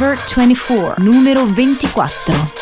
Number 24, numero 24.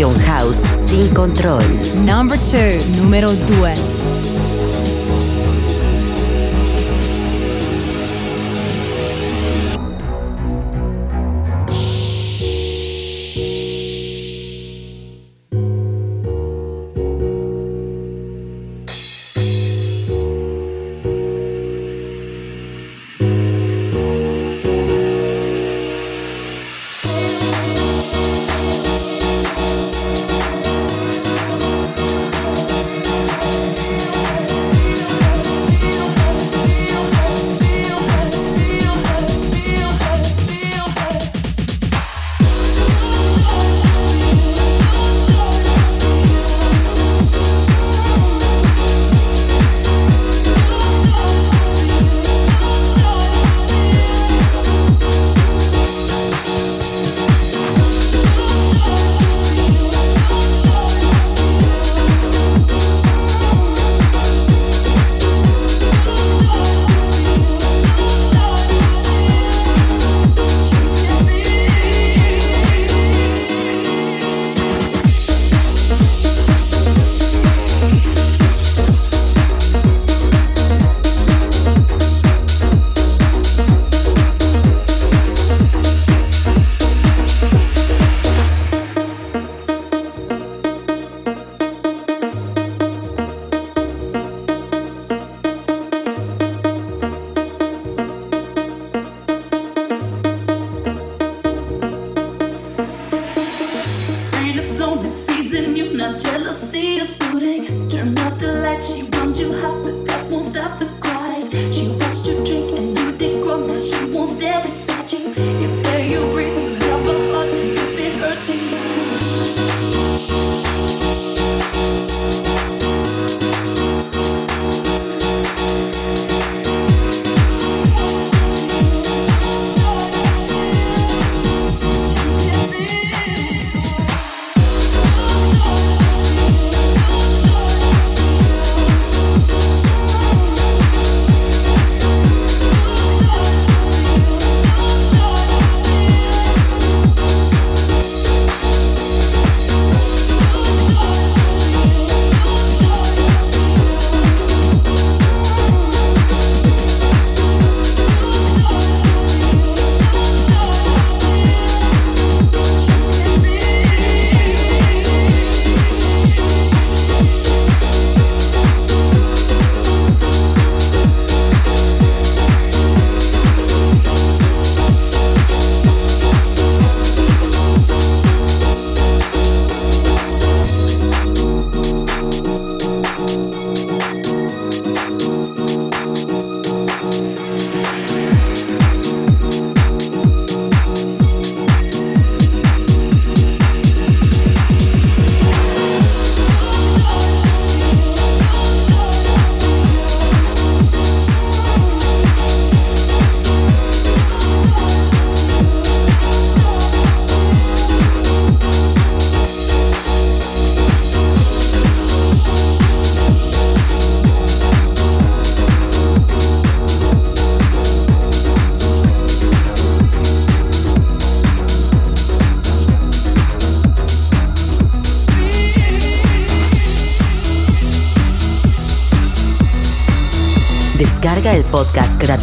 Clasificación house sin control. Number 2, número 2.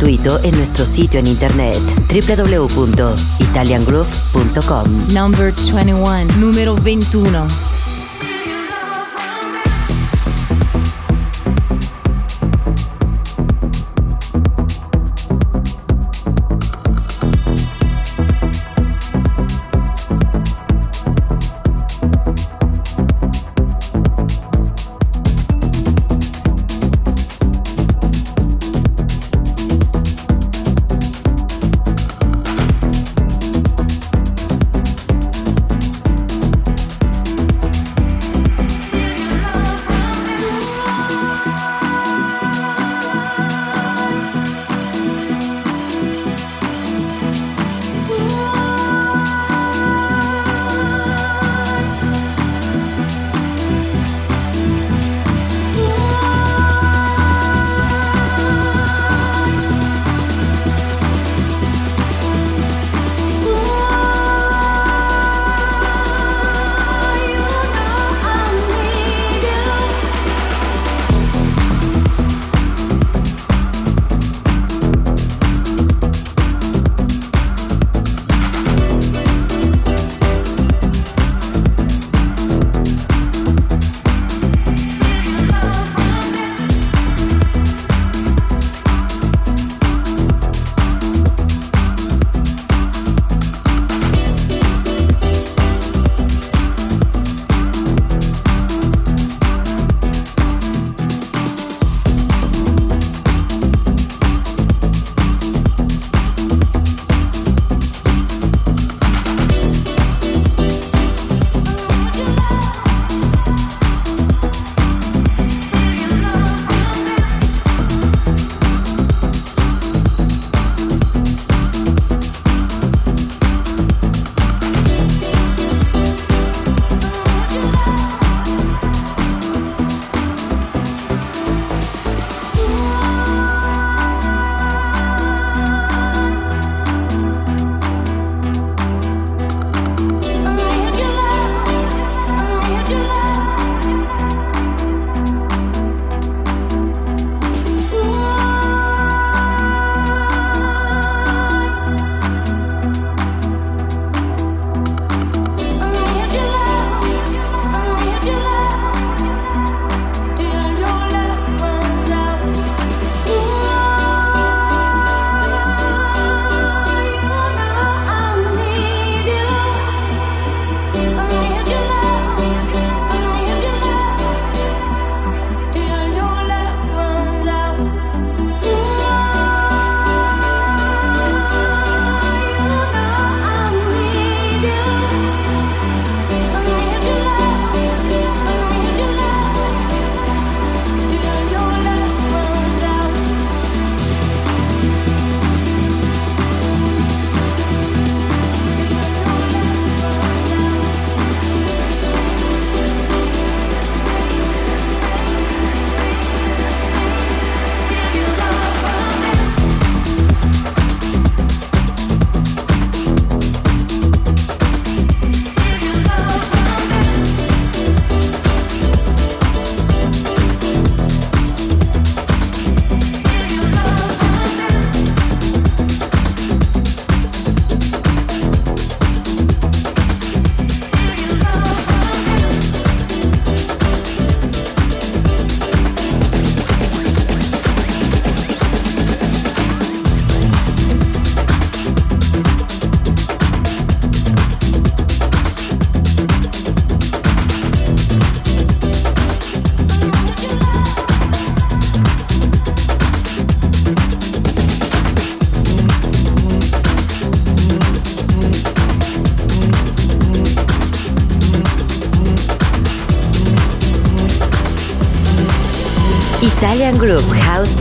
Gratuito en nuestro sitio en internet www.italiangroove.com. Number 21, número 21.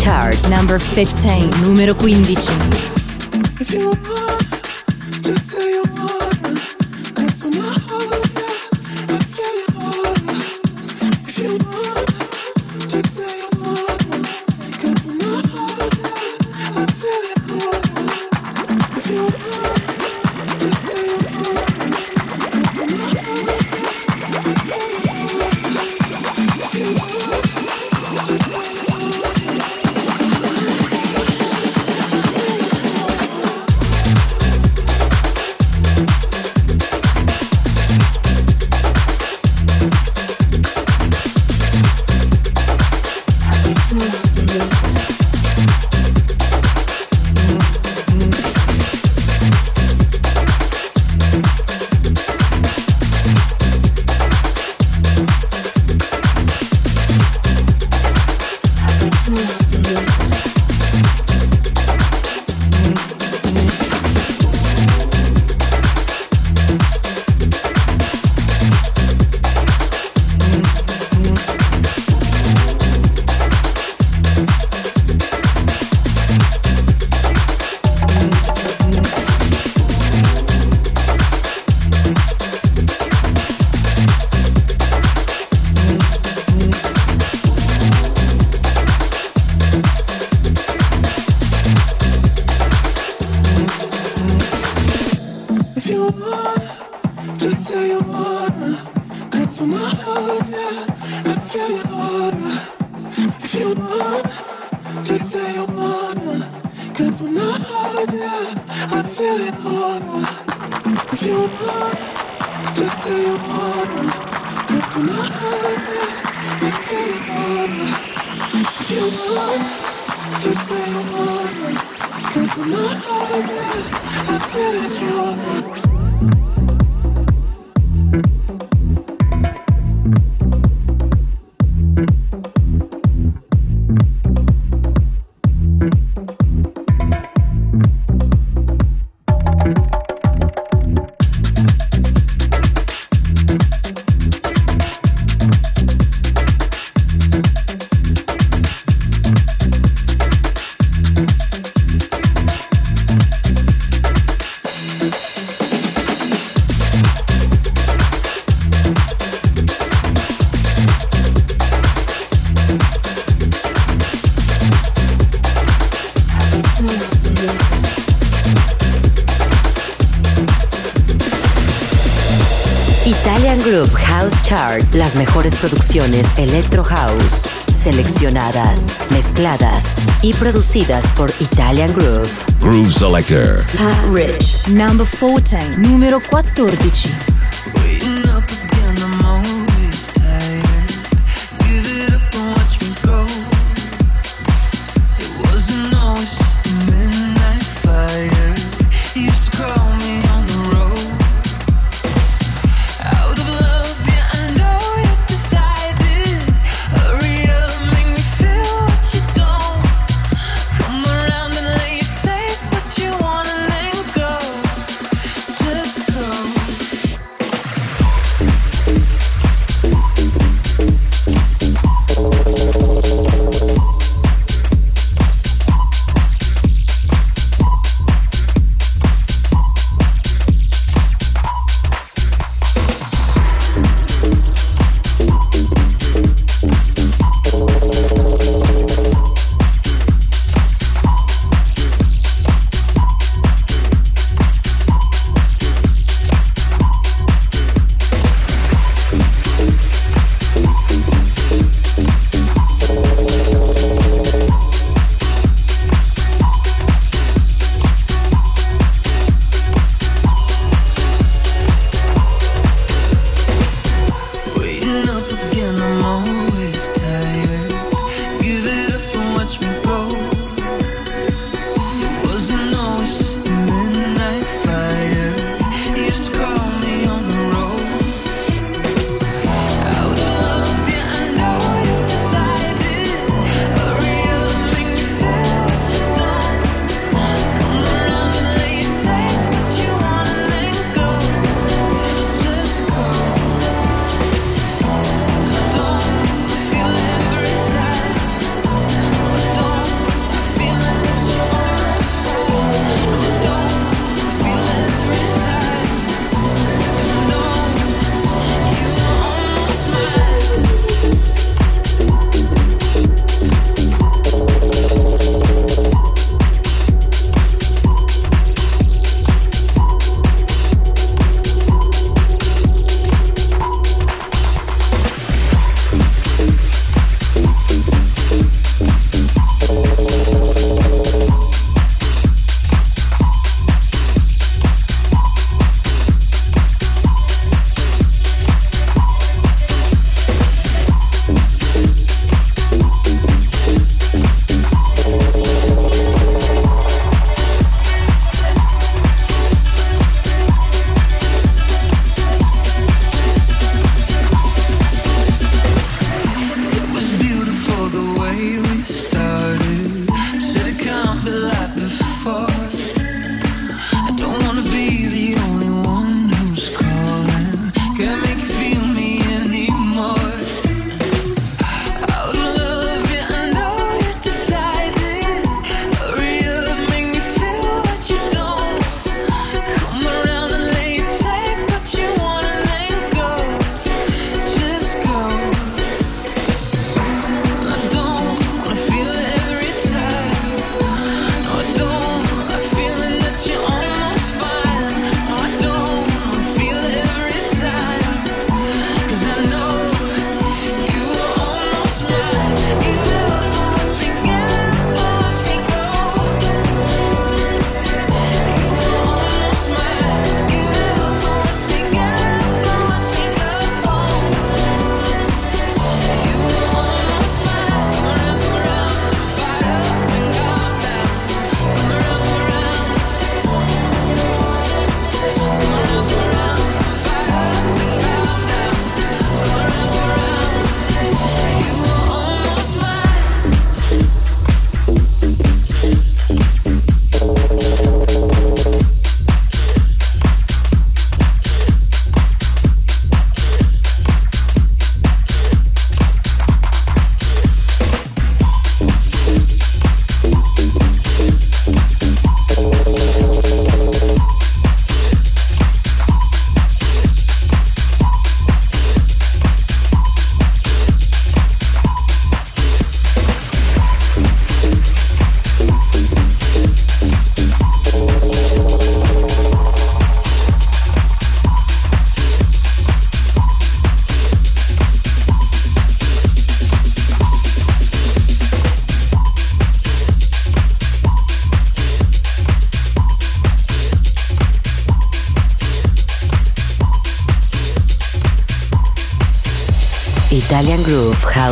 Chart. Number 15, numero 15. Las mejores producciones Electro House, seleccionadas, mezcladas y producidas por Italian Groove. Groove Selector. Pat Rich. Number 14, numero 14.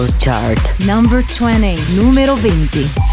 House Chart. Number 20, numero 20.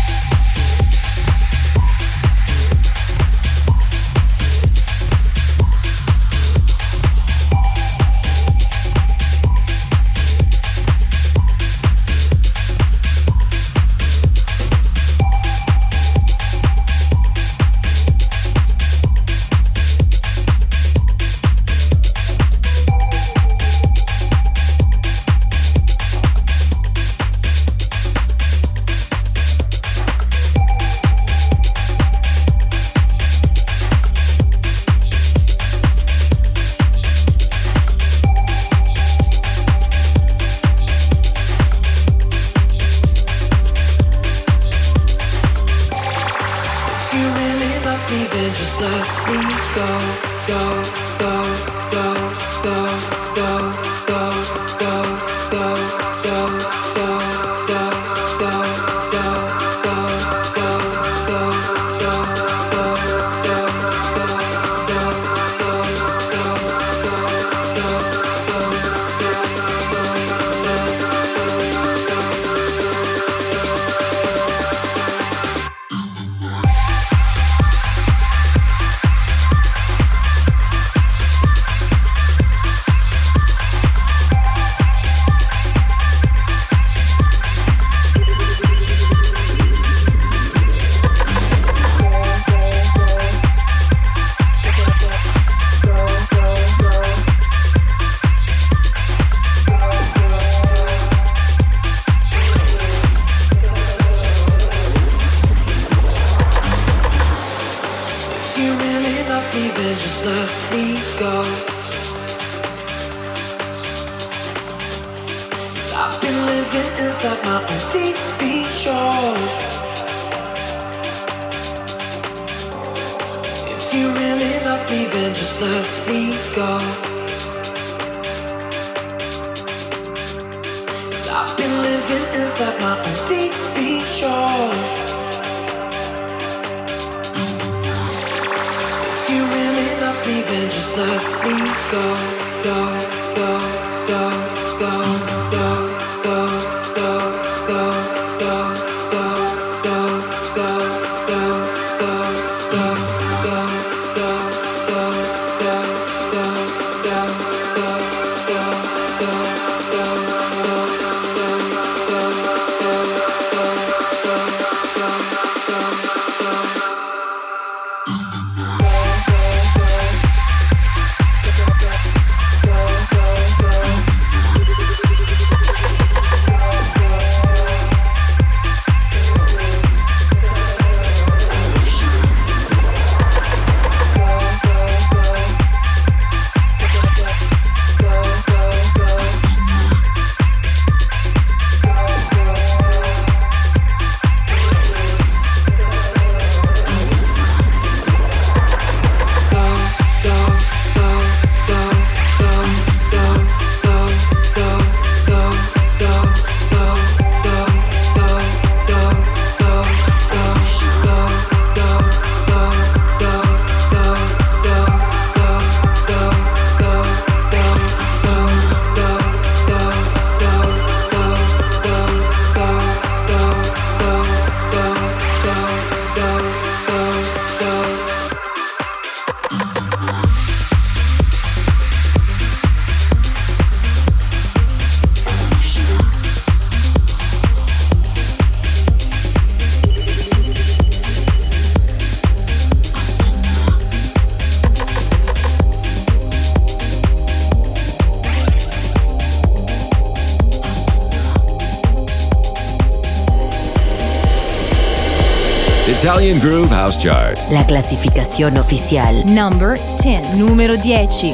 Italian Groove House Chart. La clasificación oficial. Number 10. Numero 10.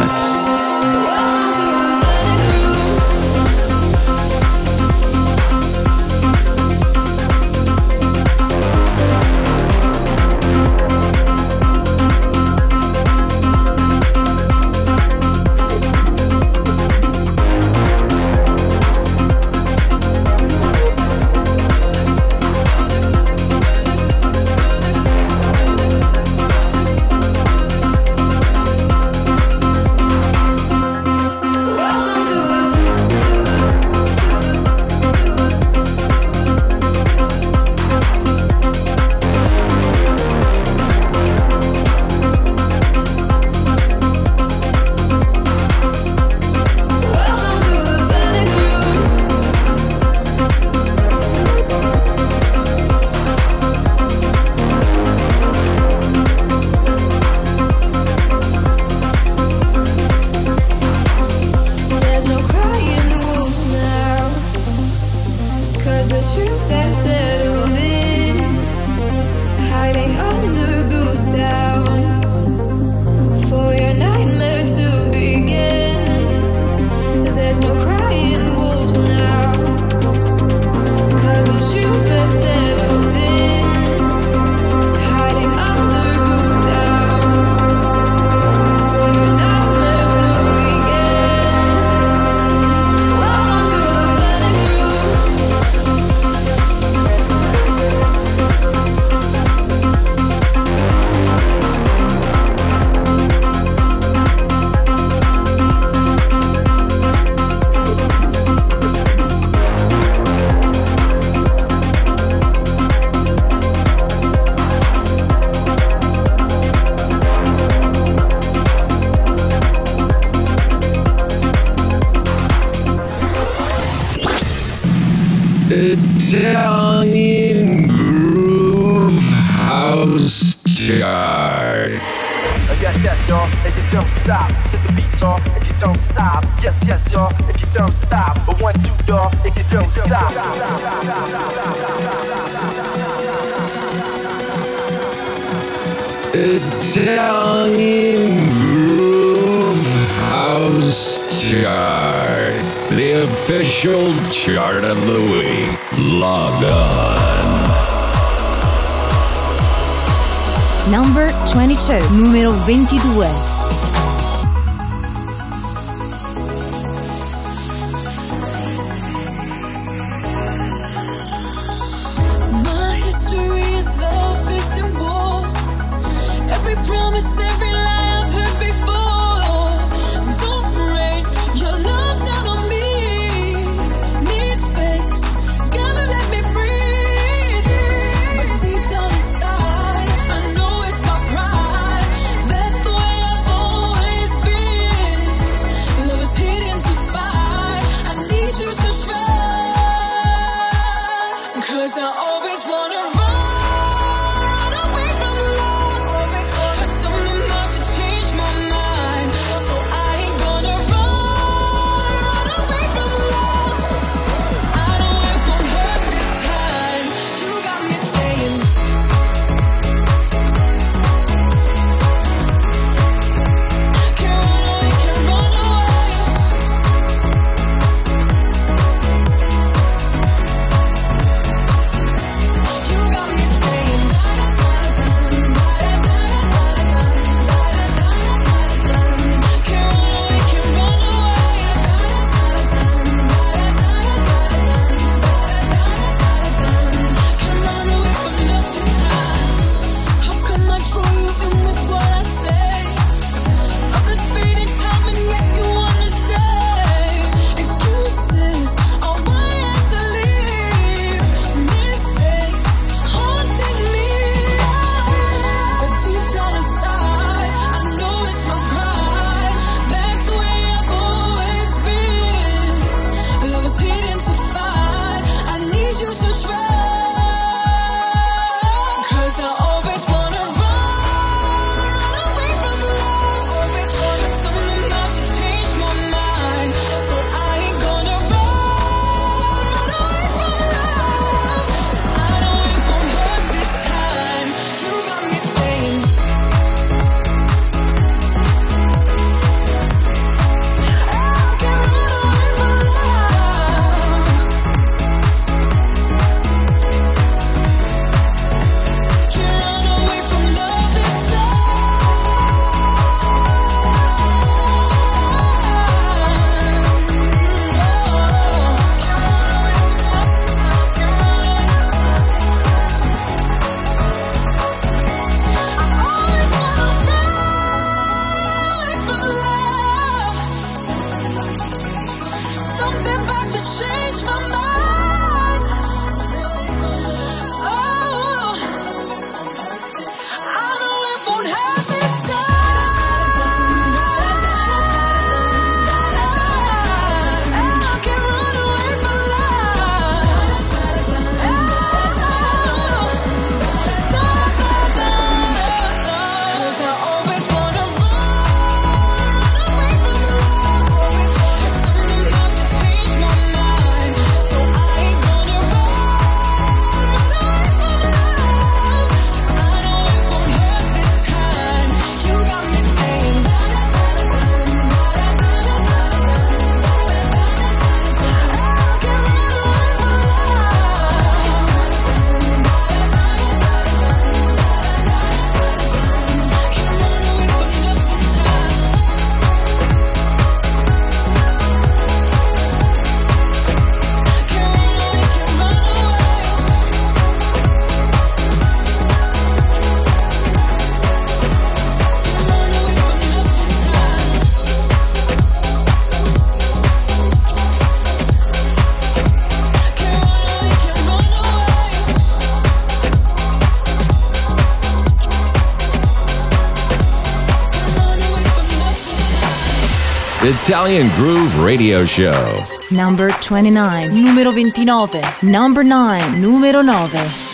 Italian Groove Radio Show. Number 29, numero 29. Number 9, numero 9.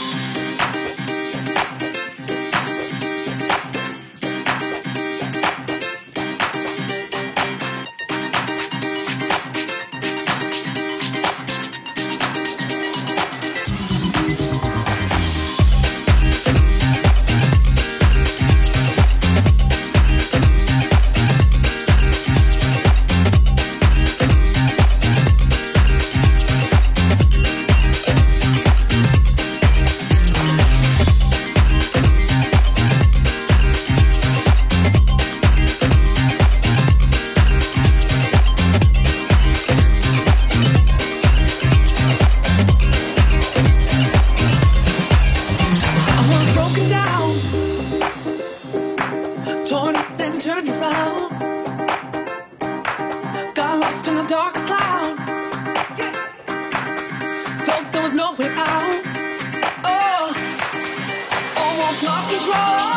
lost control.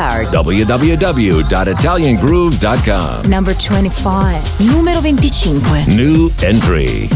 card. www.italiangroove.com. Number 25. Numero 25. New entry.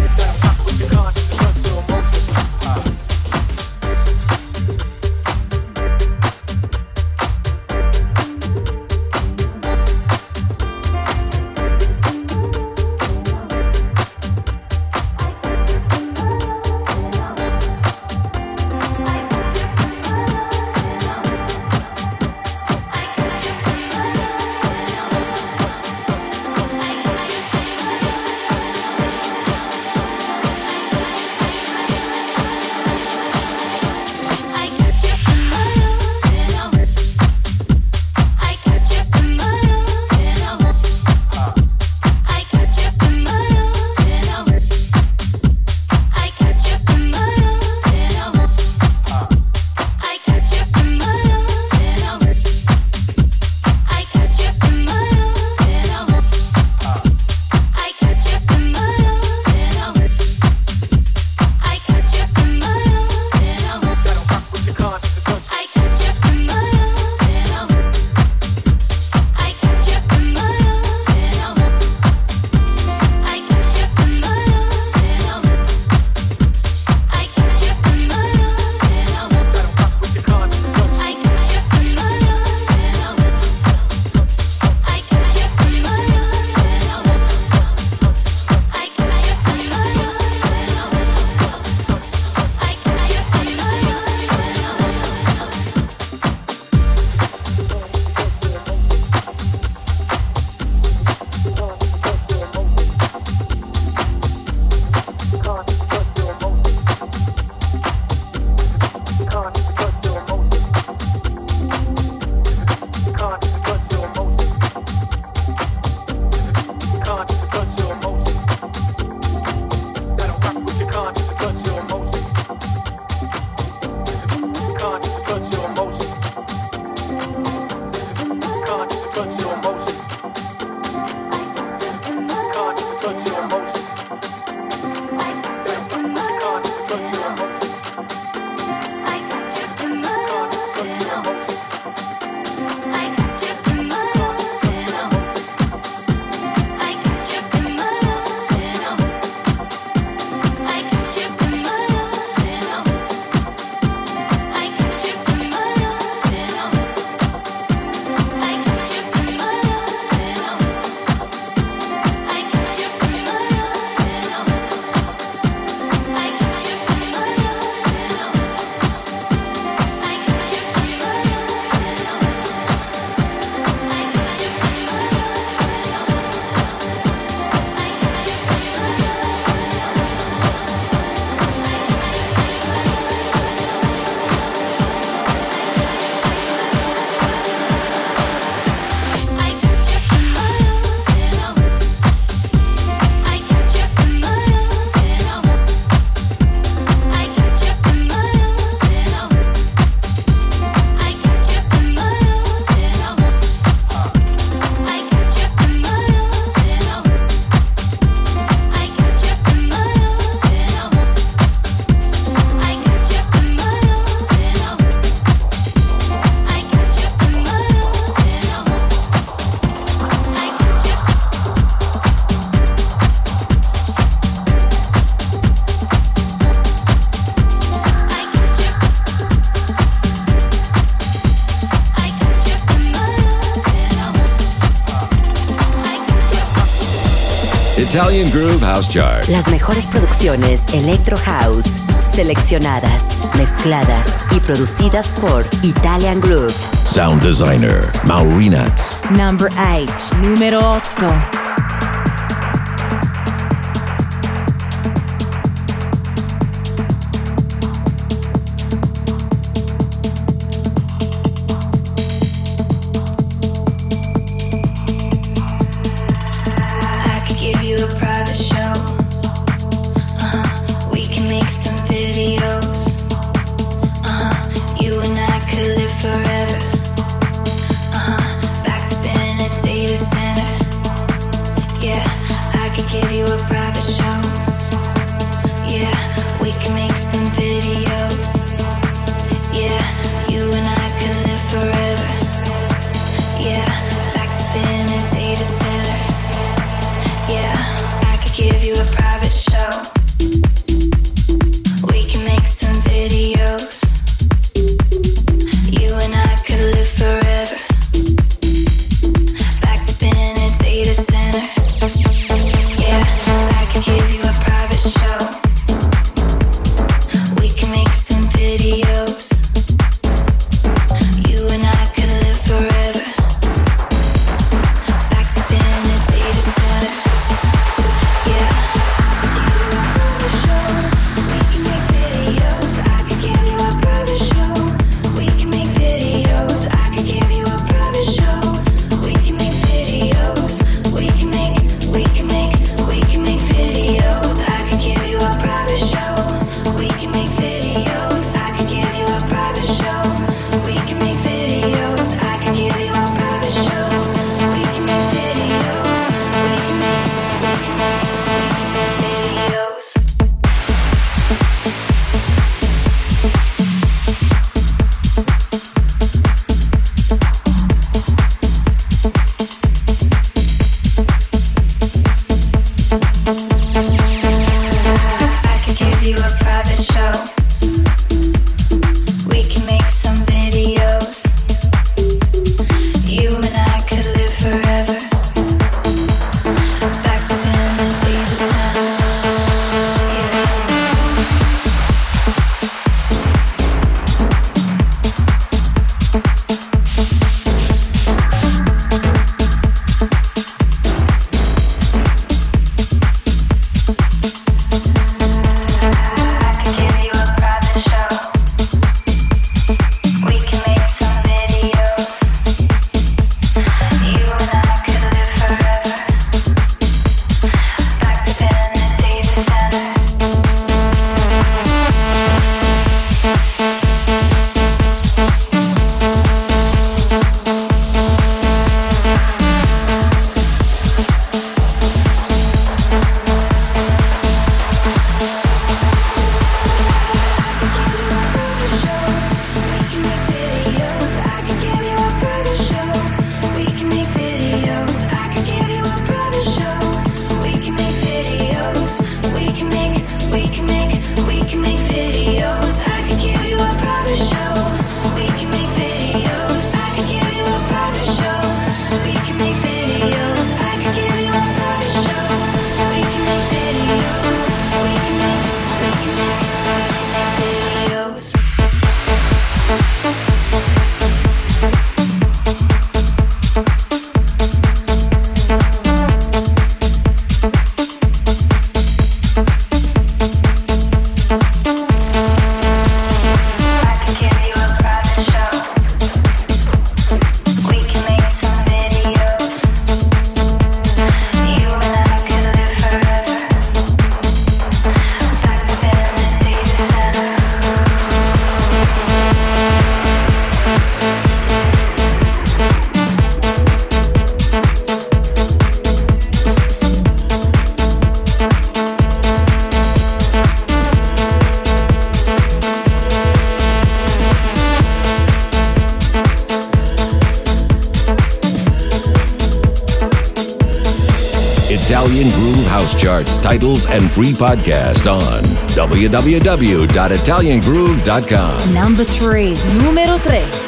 Italian Groove House Chart. Las mejores producciones Electro House, seleccionadas, mezcladas y producidas por Italian Groove. Sound designer Maurinat. Number 8. Numero 8. And free podcast on www.italiangroove.com. Number 3. Numero 3.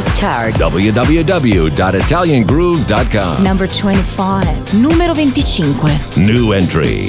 Windows Chart. www.italiangroove.com. Number 25. Numero 25. New entry.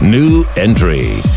New entry.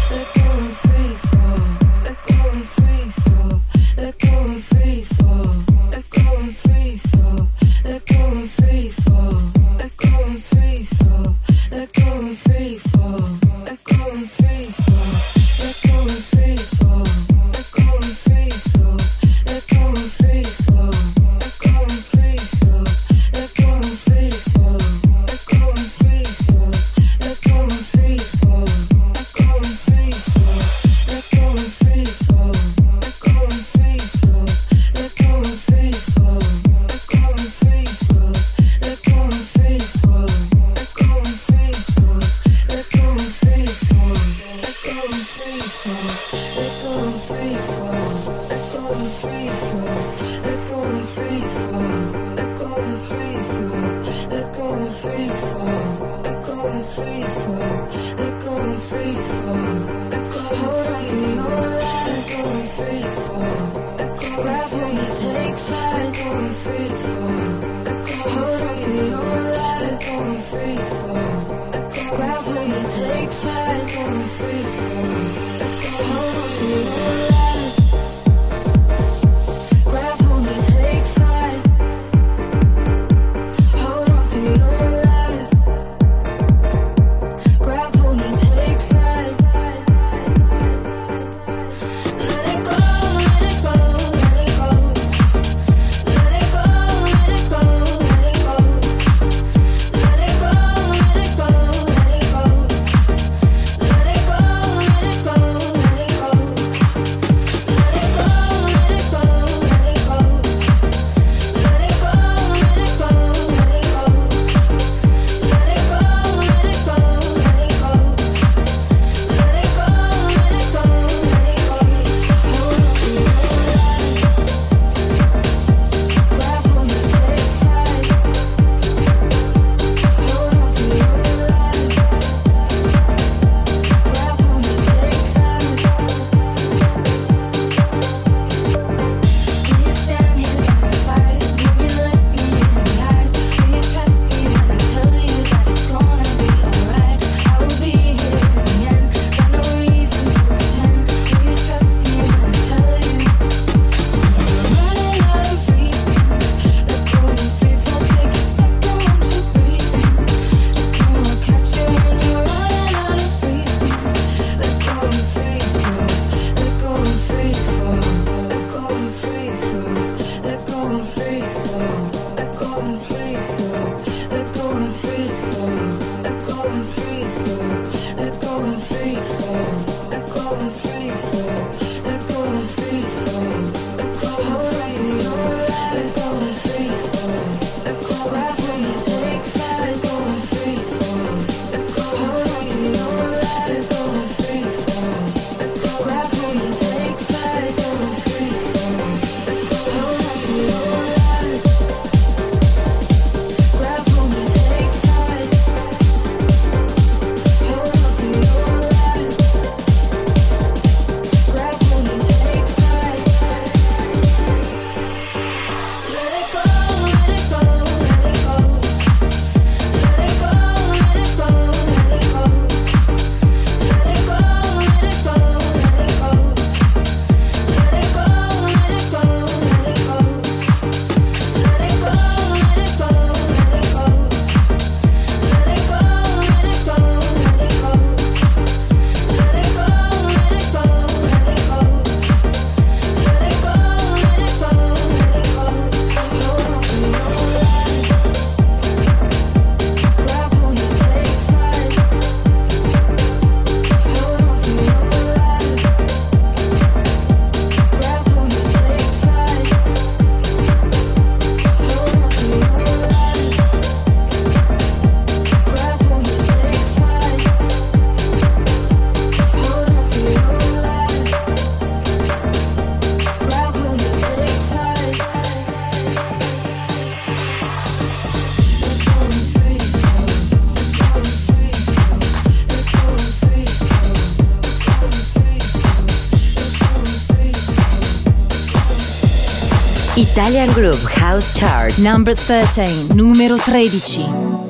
Italian Groove House Chart. Number 13, numero 13.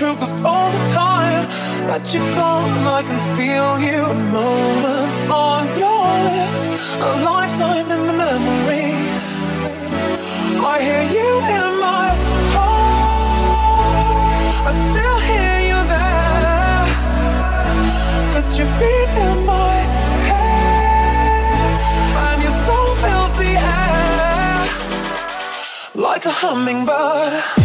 But you're gone, I can feel you a moment on your lips, a lifetime in the memory. I hear you in my heart, I still hear you there. Could you be in my head? And your soul fills the air like a hummingbird.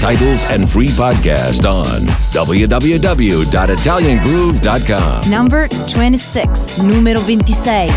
Titles, and free podcast on www.italiangroove.com. Number 26, numero 26.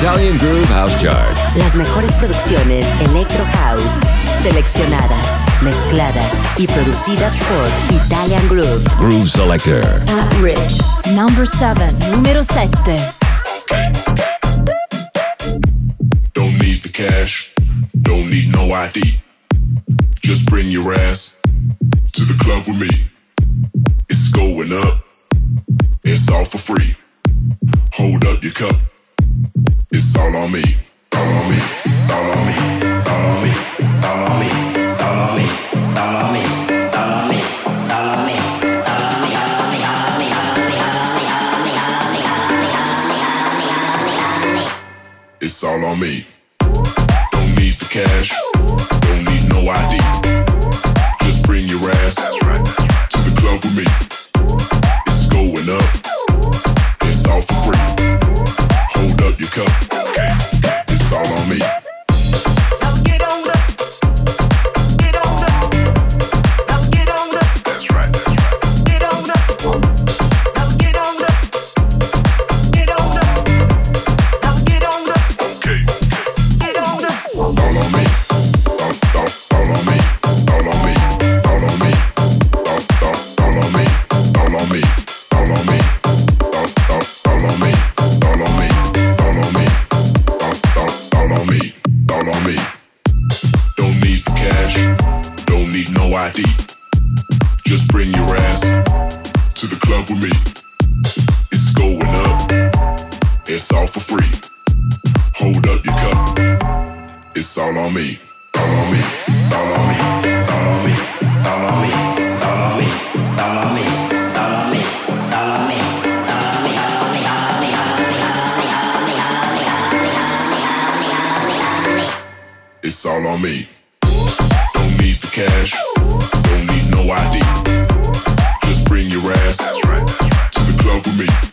Italian Groove House Chart. Las mejores producciones Electro House, seleccionadas, mezcladas y producidas por Italian Groove. Groove Selector. Rich. Number 7. Número 7. hold up your cup. It's all on me, all on me, all on me, all on me, all on me, all on me, all on me, all on me, all on me. It's all on me. Don't need the cash. Don't need no ID. Just bring your ass to the club with me.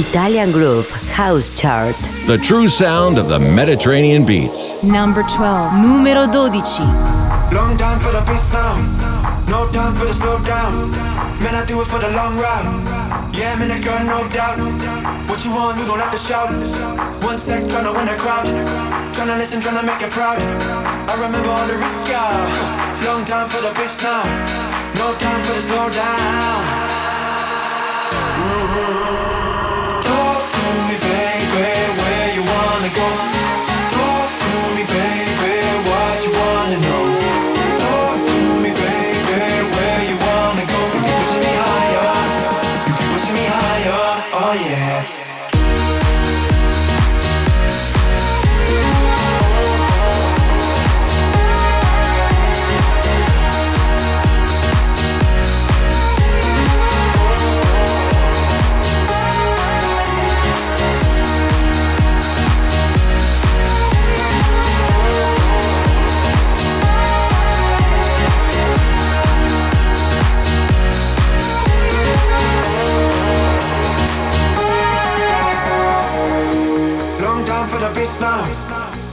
Italian Groove House Chart. The true sound of the Mediterranean beats. Number 12. Numero 12. Long time for the piss now. No time for the slow down. Man, I do it for the long ride. Yeah, man, that girl, no doubt. What you want, you don't have to shout. One sec, tryna win a crowd. Tryna listen, tryna make it proud. I remember all the risk Yeah, Long time for the piss now. No time for the slow down. Mm-hmm baby, where you wanna go? Talk to me, baby, what you wanna know?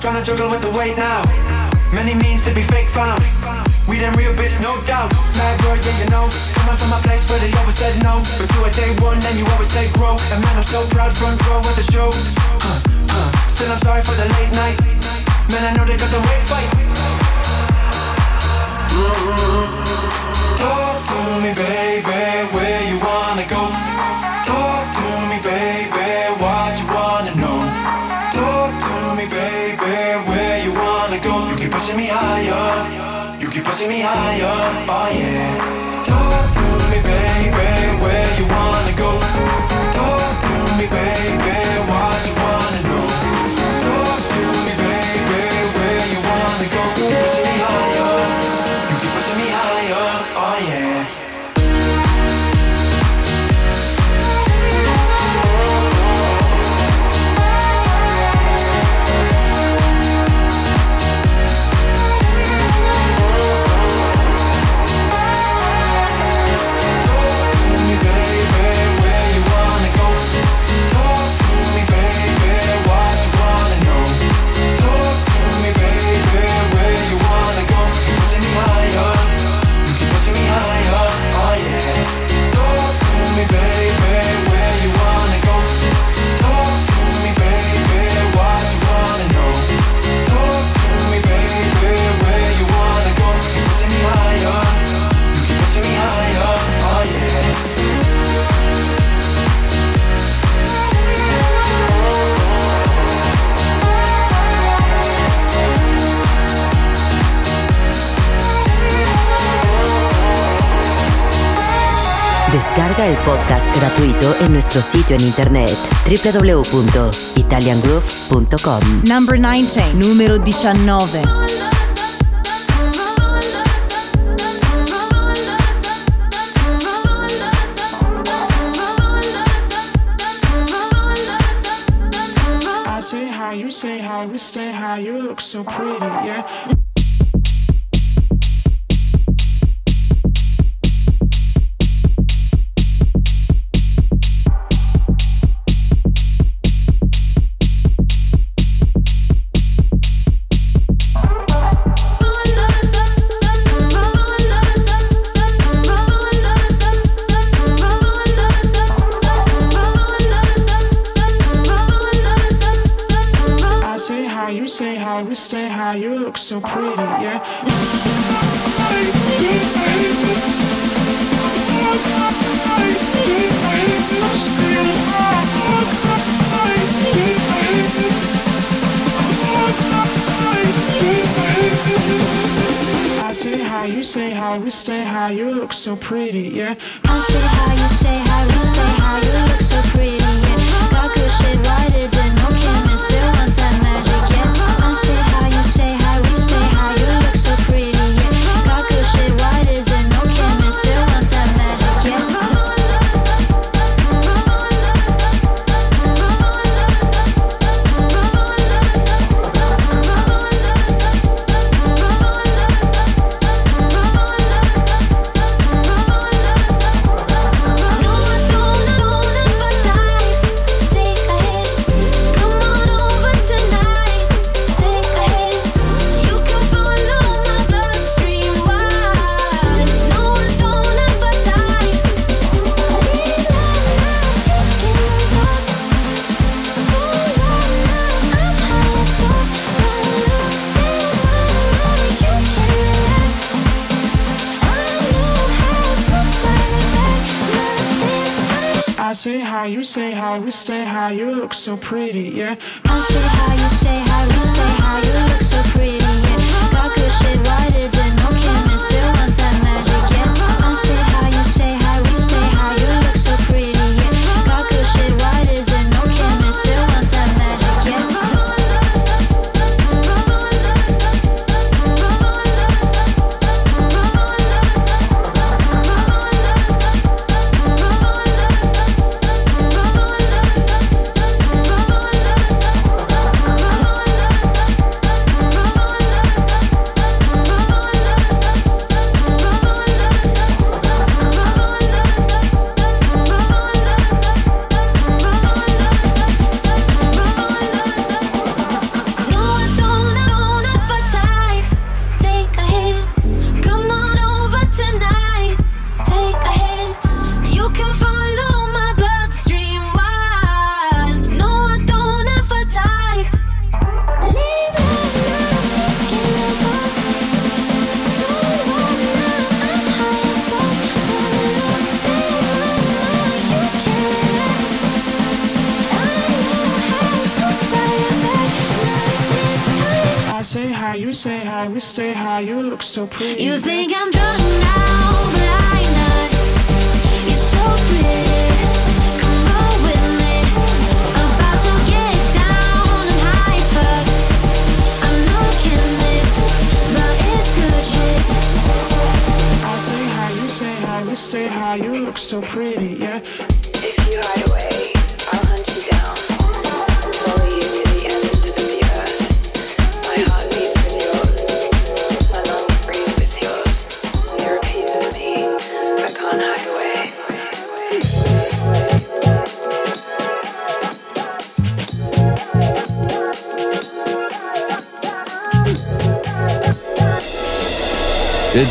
Trying to juggle with the weight now. Many means to be fake found. We them real bitch, no doubt. Bad boy, yeah, you know. Coming from a place where they always said no. But you a day one, then you always say grow. And man, I'm so proud, front row at the show. Huh, huh. Still, I'm sorry for the late nights. Man, I know they got the weight fights. Talk to me, baby, where you wanna go? Talk to me, baby, what you wanna pushing me higher, you keep pushing me higher, oh yeah. Talk to me, baby, where you wanna go? Talk to me, baby, gratuito en nuestro sitio en internet www.italiangroove.com. Number 19, numero 19. I say hi, you say hi, we stay high, you look so pretty, yeah.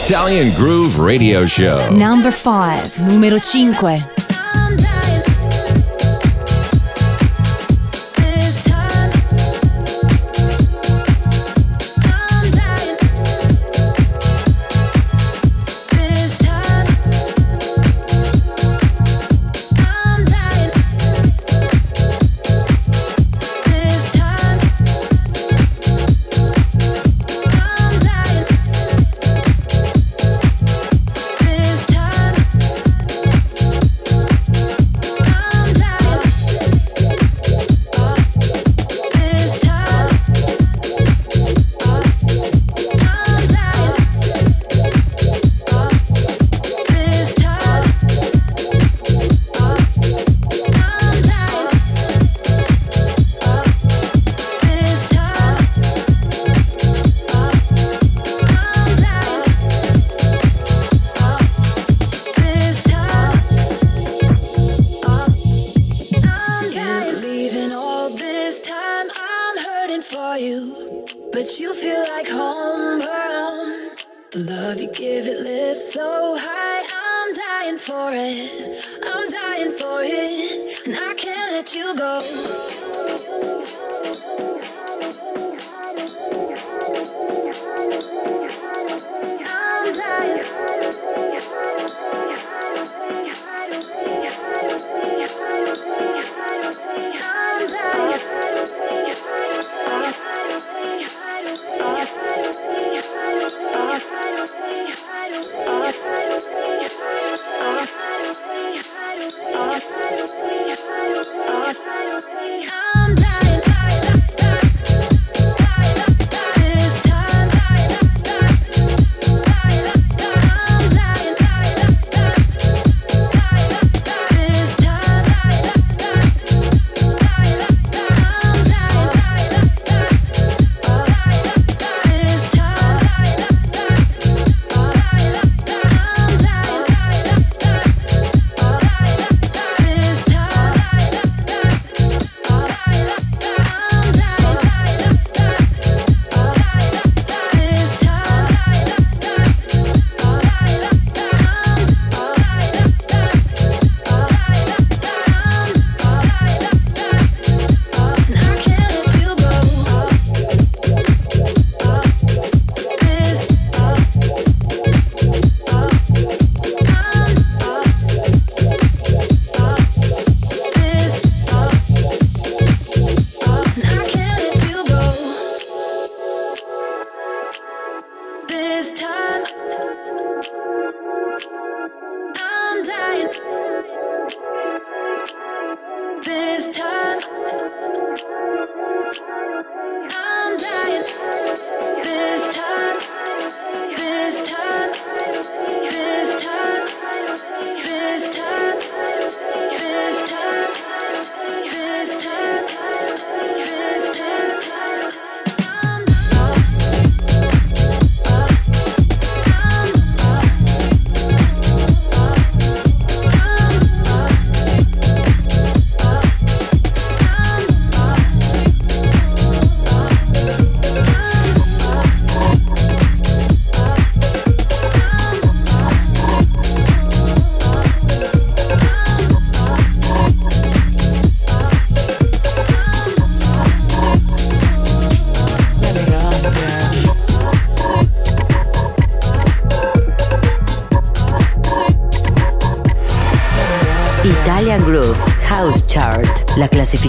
Italian Groove Radio Show. Number 5. Numero 5.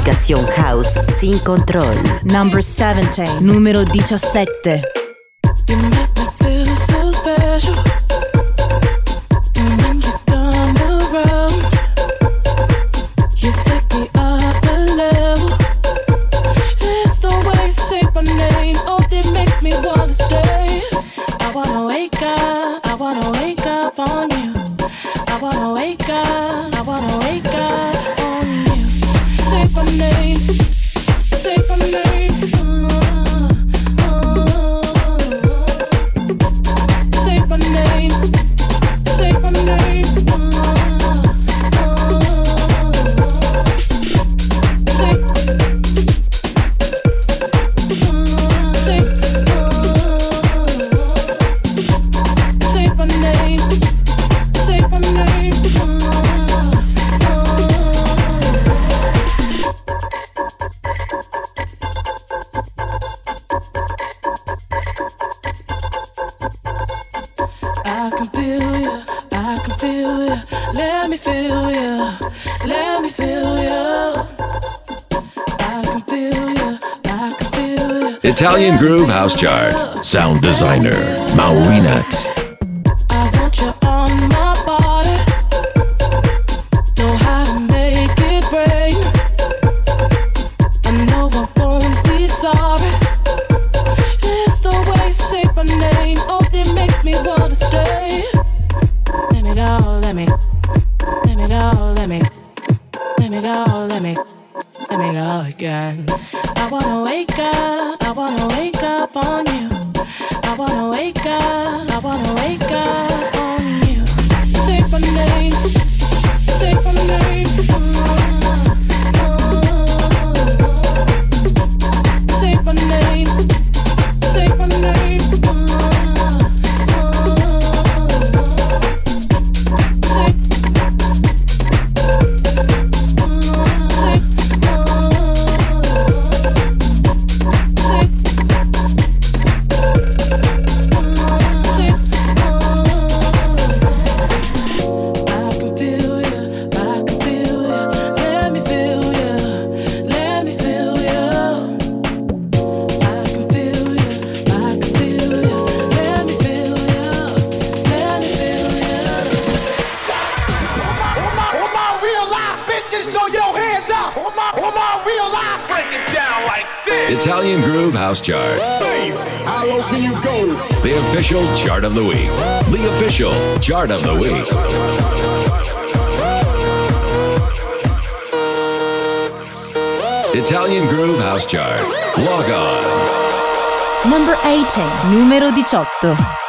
Habitación House sin control. Number 17. Numero 17. Sound designer, Maurina Chart of the Week. Italian Groove House Chart. Log on. Number 18, numero 18.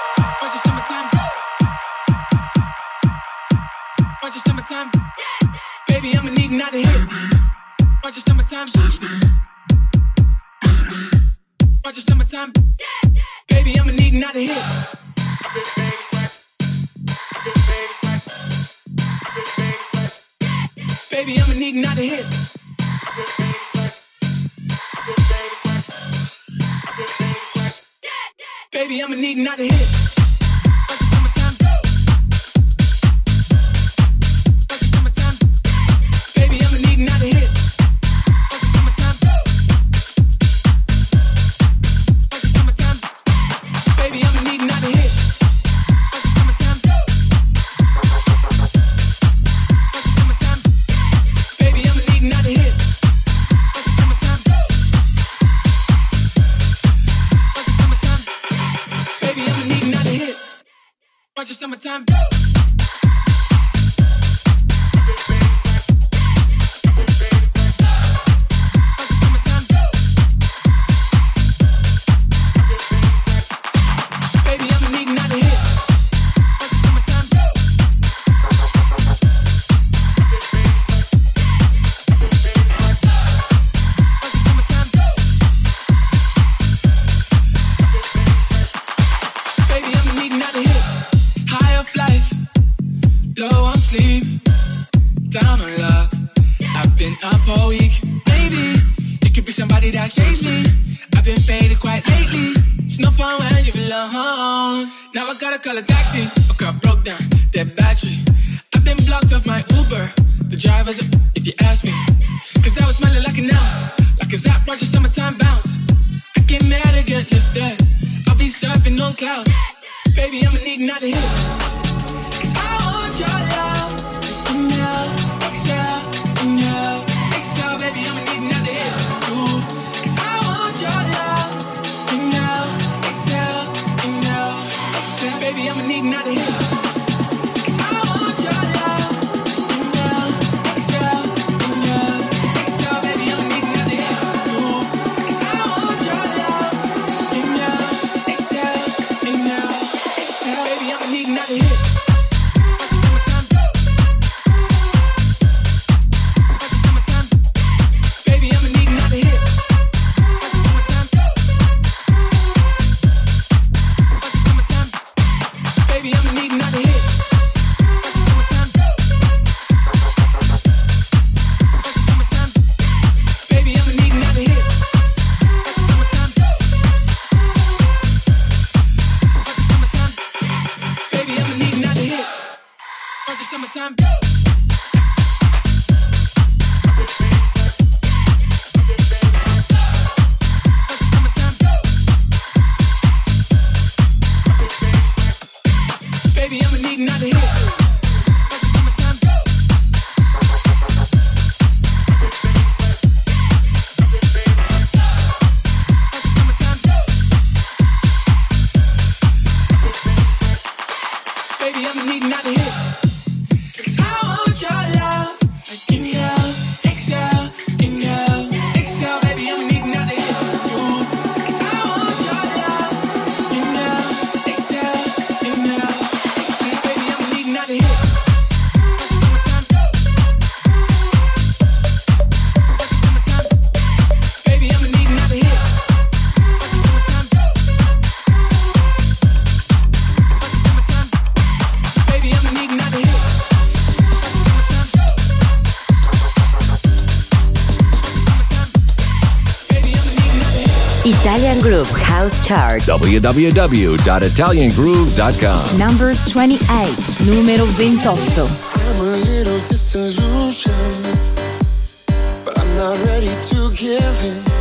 Chart. www.italiangroove.com. Number 28, numero 28.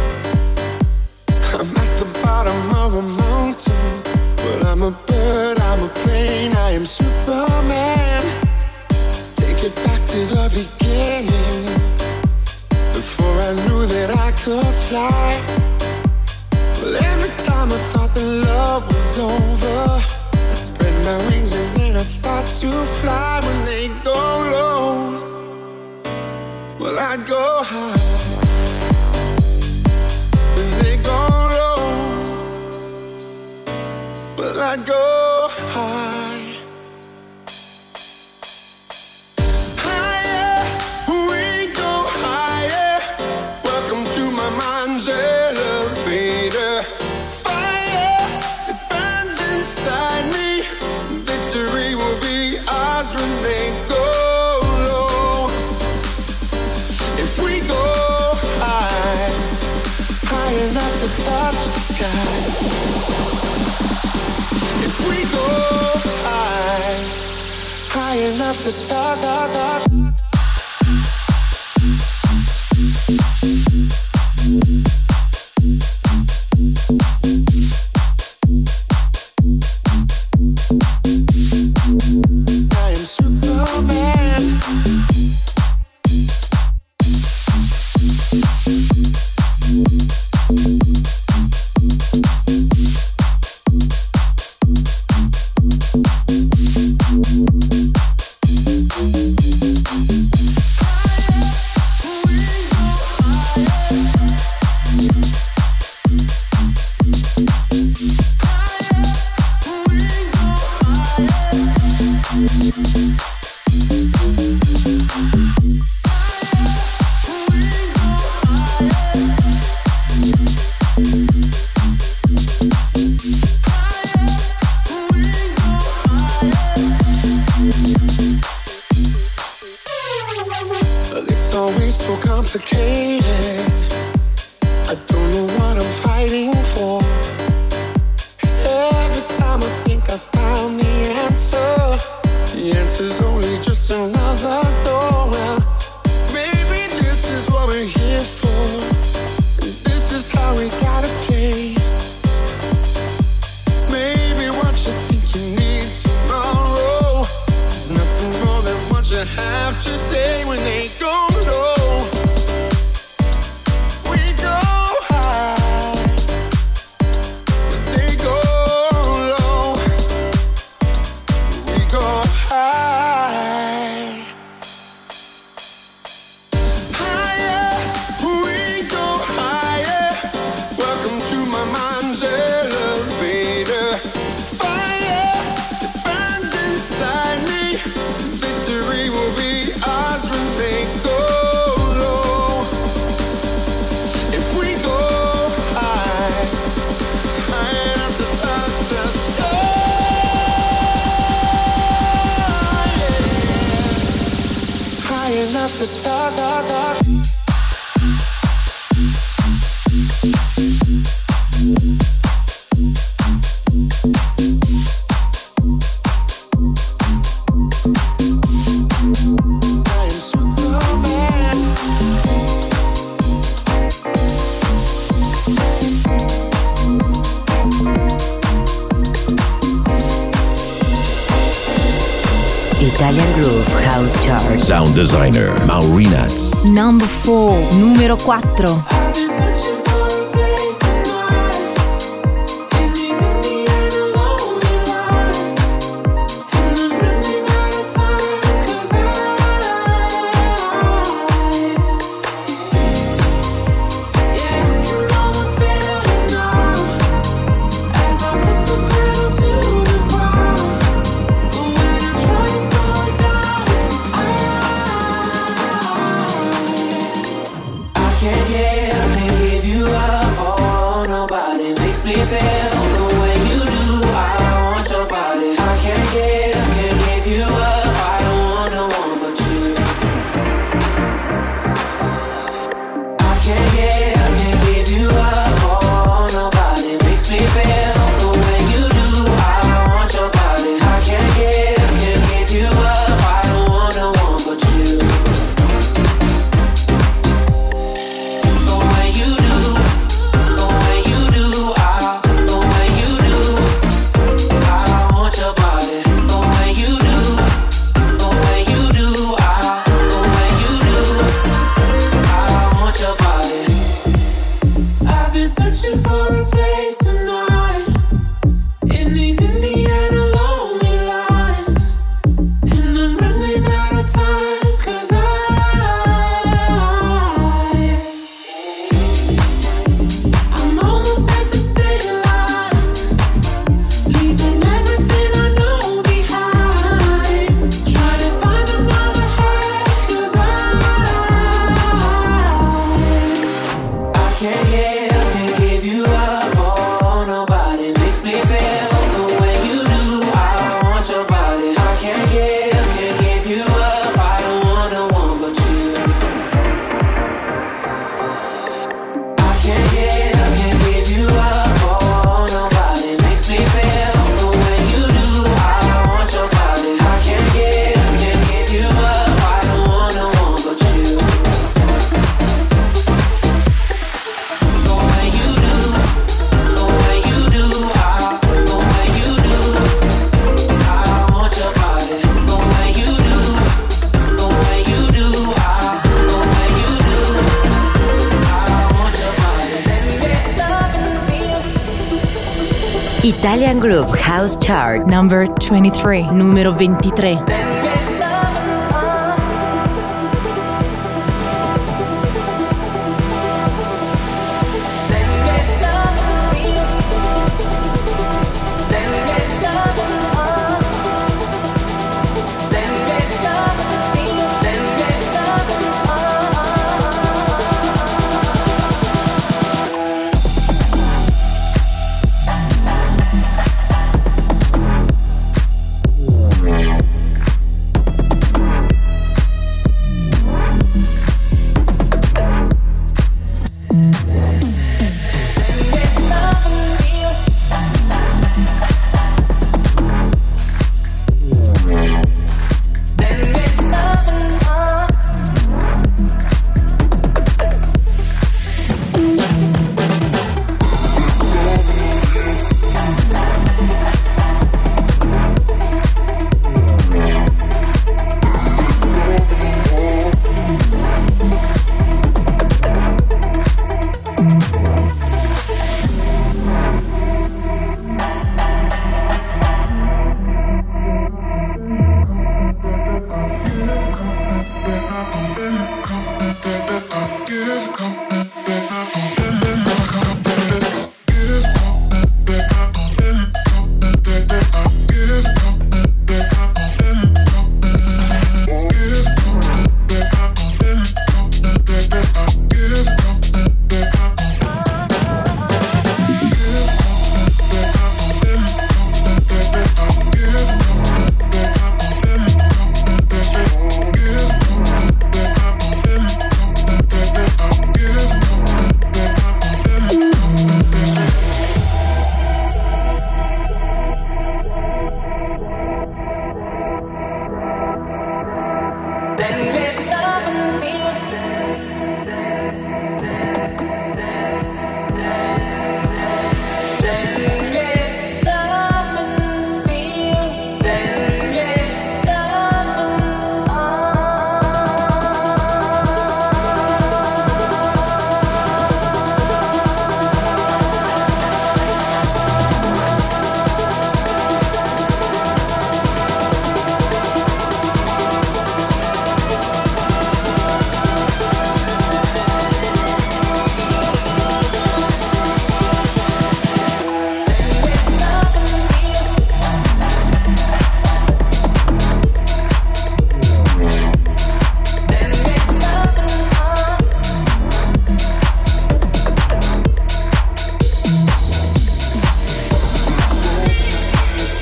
House Chart. Number 23, numero 23.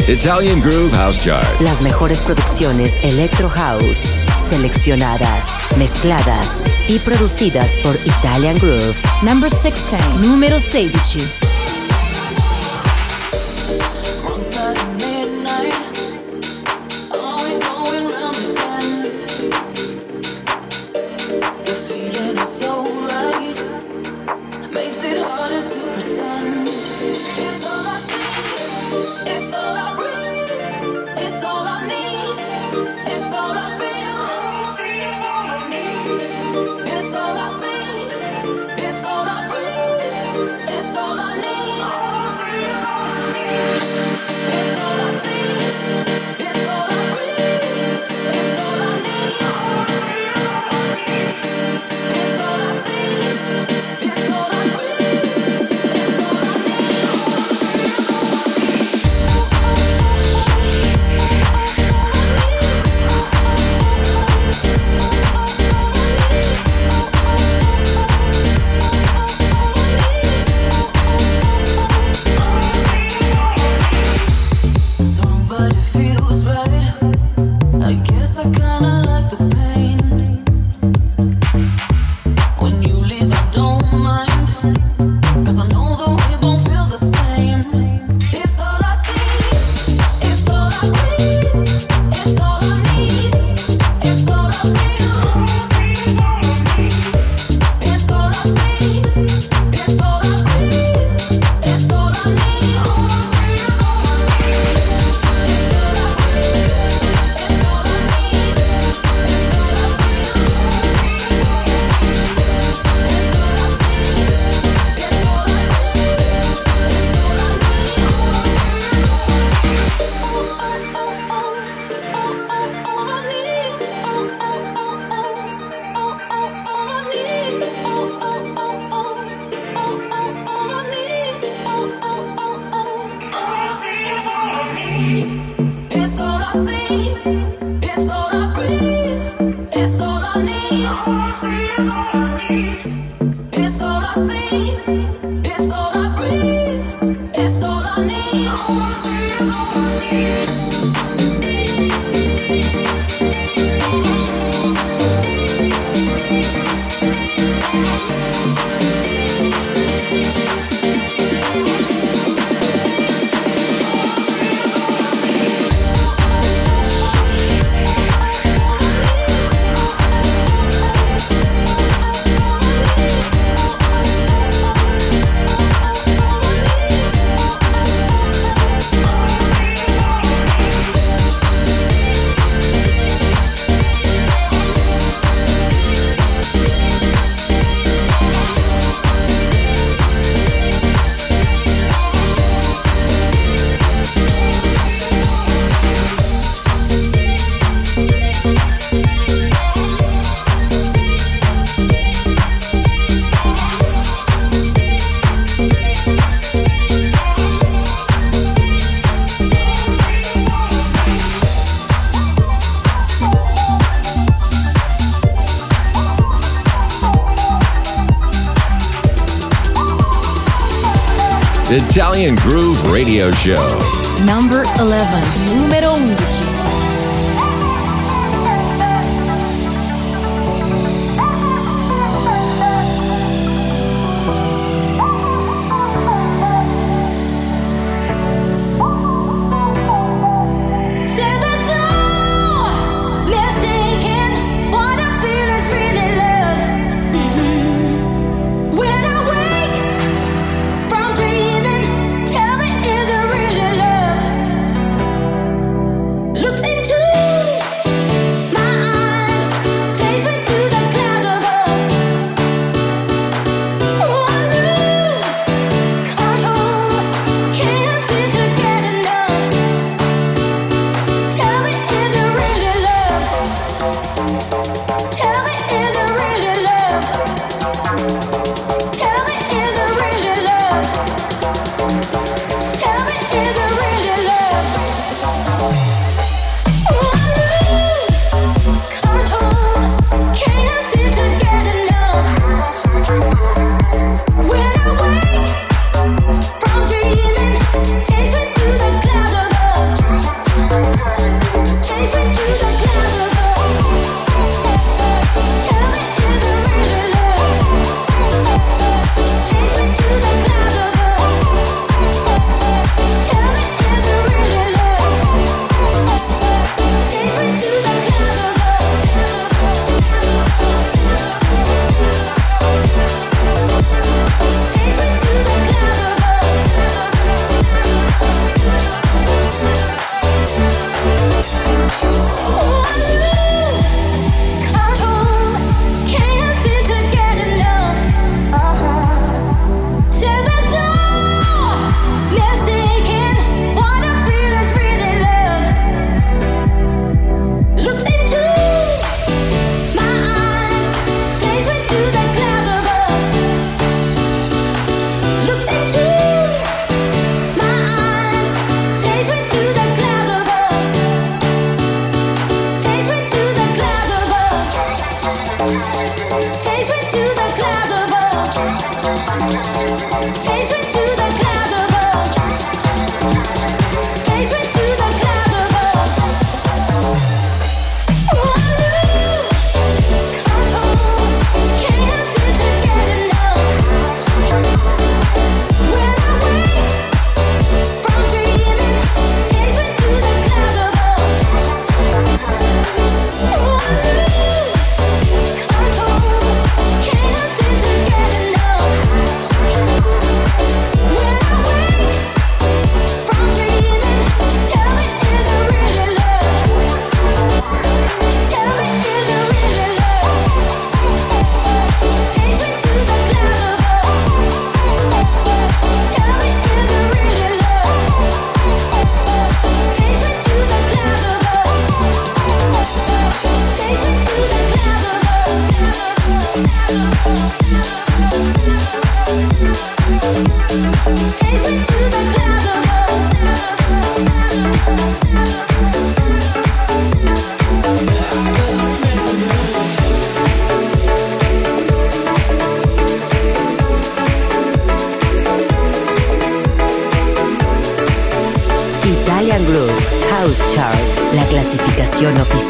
Italian Groove House Chart. Las mejores producciones Electro House, seleccionadas, mezcladas y producidas por Italian Groove. Number 16. Número 16. Italian Groove Radio Show. Number 11. Numero 11.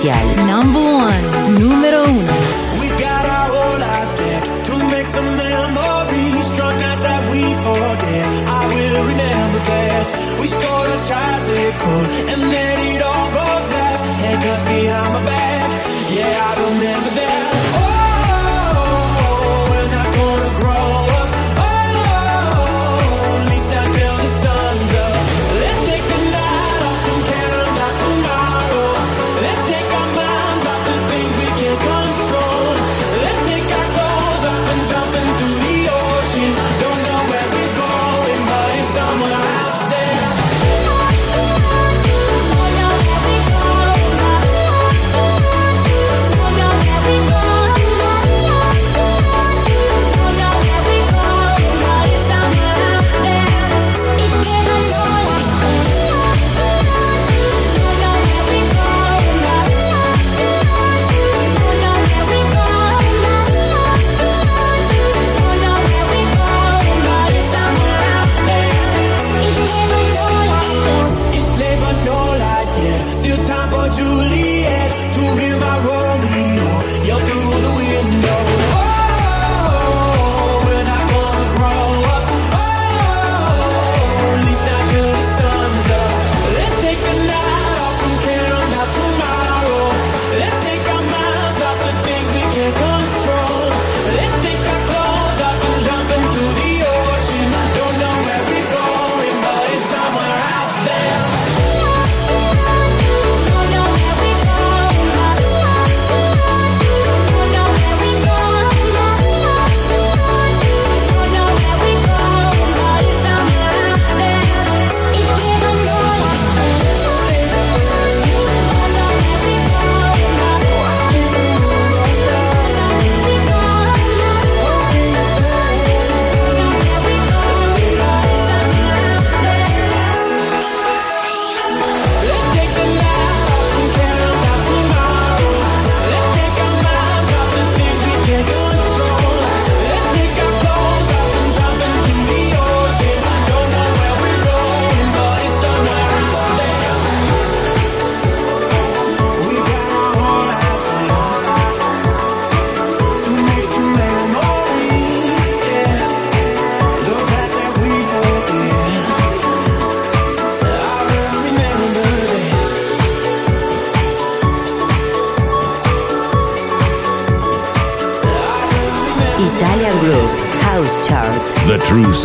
Oficial.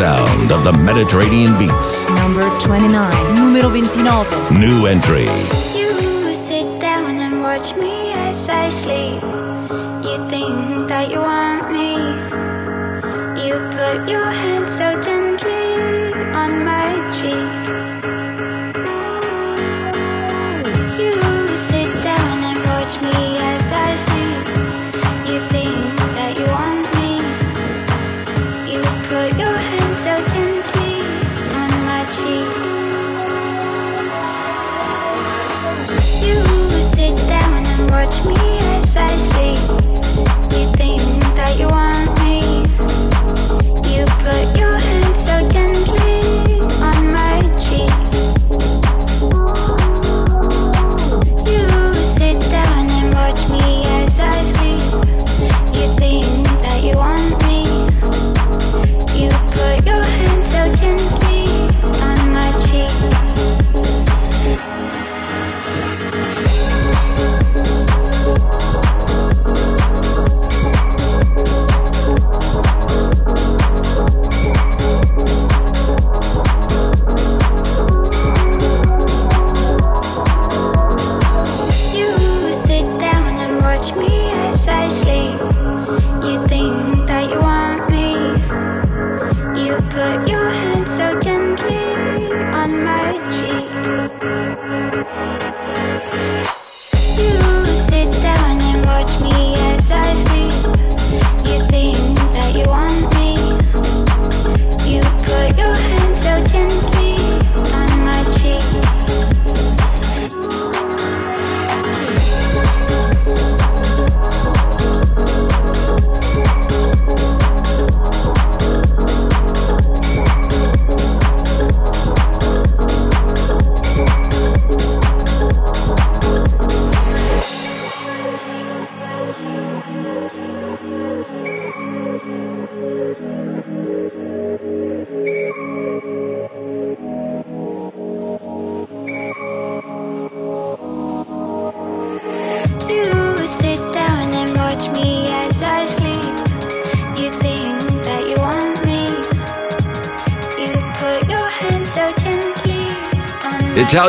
sound of the Mediterranean beats. Number 29. Numero 29. New entry. You sit down and watch me as I sleep. You think that you want me. You put your hand so gently on my cheek.